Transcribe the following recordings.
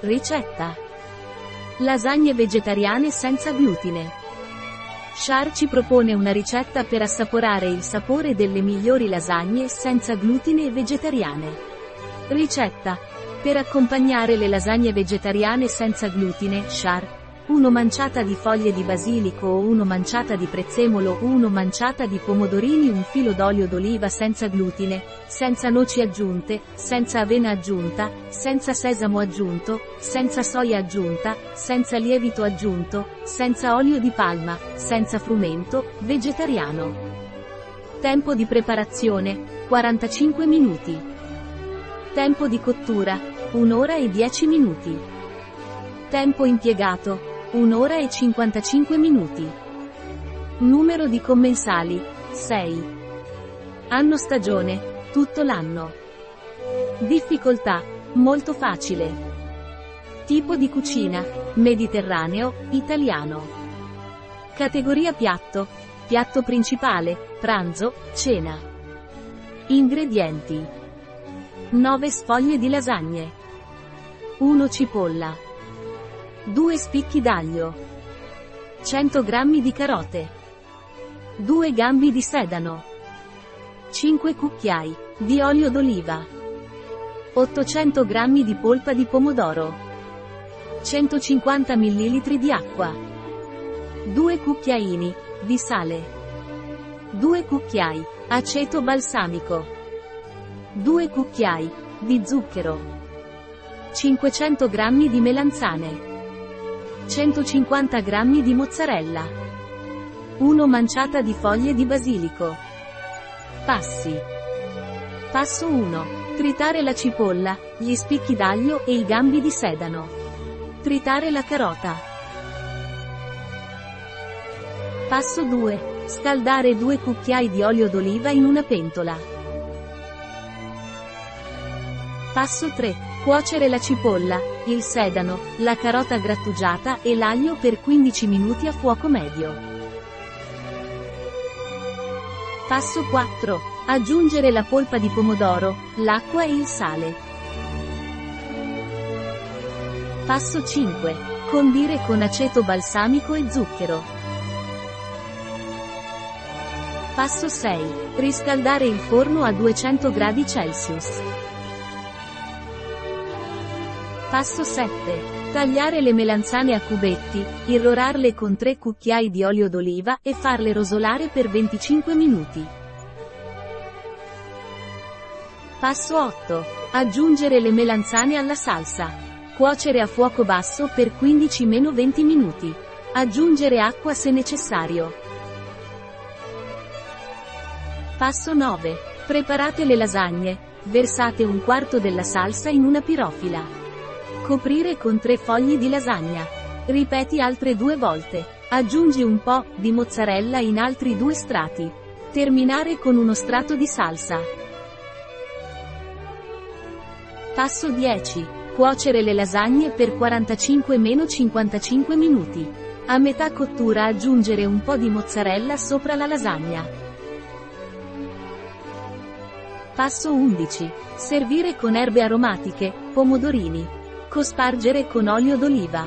Ricetta. Lasagne vegetariane senza glutine. Char ci propone una ricetta per assaporare il sapore delle migliori lasagne senza glutine e vegetariane. Ricetta. Per accompagnare le lasagne vegetariane senza glutine, Char 1 manciata di foglie di basilico o 1 manciata di prezzemolo 1 manciata di pomodorini un filo d'olio d'oliva senza glutine, senza noci aggiunte, senza avena aggiunta, senza sesamo aggiunto, senza soia aggiunta, senza lievito aggiunto, senza olio di palma, senza frumento, vegetariano. Tempo di preparazione, 45 minuti. Tempo di cottura, 1 ora e 10 minuti. Tempo impiegato, 1 ora e 55 minuti. Numero di commensali, 6. Anno stagione, tutto l'anno. Difficoltà, molto facile. Tipo di cucina, mediterraneo, italiano. Categoria piatto, piatto principale, pranzo, cena. Ingredienti. 9 sfoglie di lasagne. 1 cipolla. 2 spicchi d'aglio. 100 g di carote. 2 gambi di sedano. 5 cucchiai di olio d'oliva. 800 g di polpa di pomodoro. 150 ml di acqua. 2 cucchiaini di sale. 2 cucchiai aceto balsamico. 2 cucchiai di zucchero. 500 g di melanzane. 150 g di mozzarella. 1 manciata di foglie di basilico. Passi. Passo 1. Tritare la cipolla, gli spicchi d'aglio e i gambi di sedano. Tritare la carota. Passo 2. Scaldare 2 cucchiai di olio d'oliva in una pentola. Passo 3. Cuocere la cipolla, il sedano, la carota grattugiata e l'aglio per 15 minuti a fuoco medio. Passo 4. Aggiungere la polpa di pomodoro, l'acqua e il sale. Passo 5. Condire con aceto balsamico e zucchero. Passo 6. Riscaldare il forno a 200 gradi Celsius. Passo 7. Tagliare le melanzane a cubetti, irrorarle con 3 cucchiai di olio d'oliva e farle rosolare per 25 minuti. Passo 8. Aggiungere le melanzane alla salsa. Cuocere a fuoco basso per 15-20 minuti. Aggiungere acqua se necessario. Passo 9. Preparate le lasagne. Versate un quarto della salsa in una pirofila. Coprire con tre fogli di lasagna. Ripeti altre due volte. Aggiungi un po' di mozzarella in altri due strati. Terminare con uno strato di salsa. Passo 10. Cuocere le lasagne per 45-55 minuti. A metà cottura aggiungere un po' di mozzarella sopra la lasagna. Passo 11. Servire con erbe aromatiche, pomodorini. Cospargere con olio d'oliva.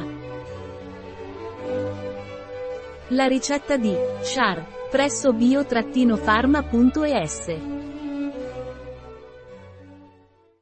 La ricetta di Char presso bio-pharma.es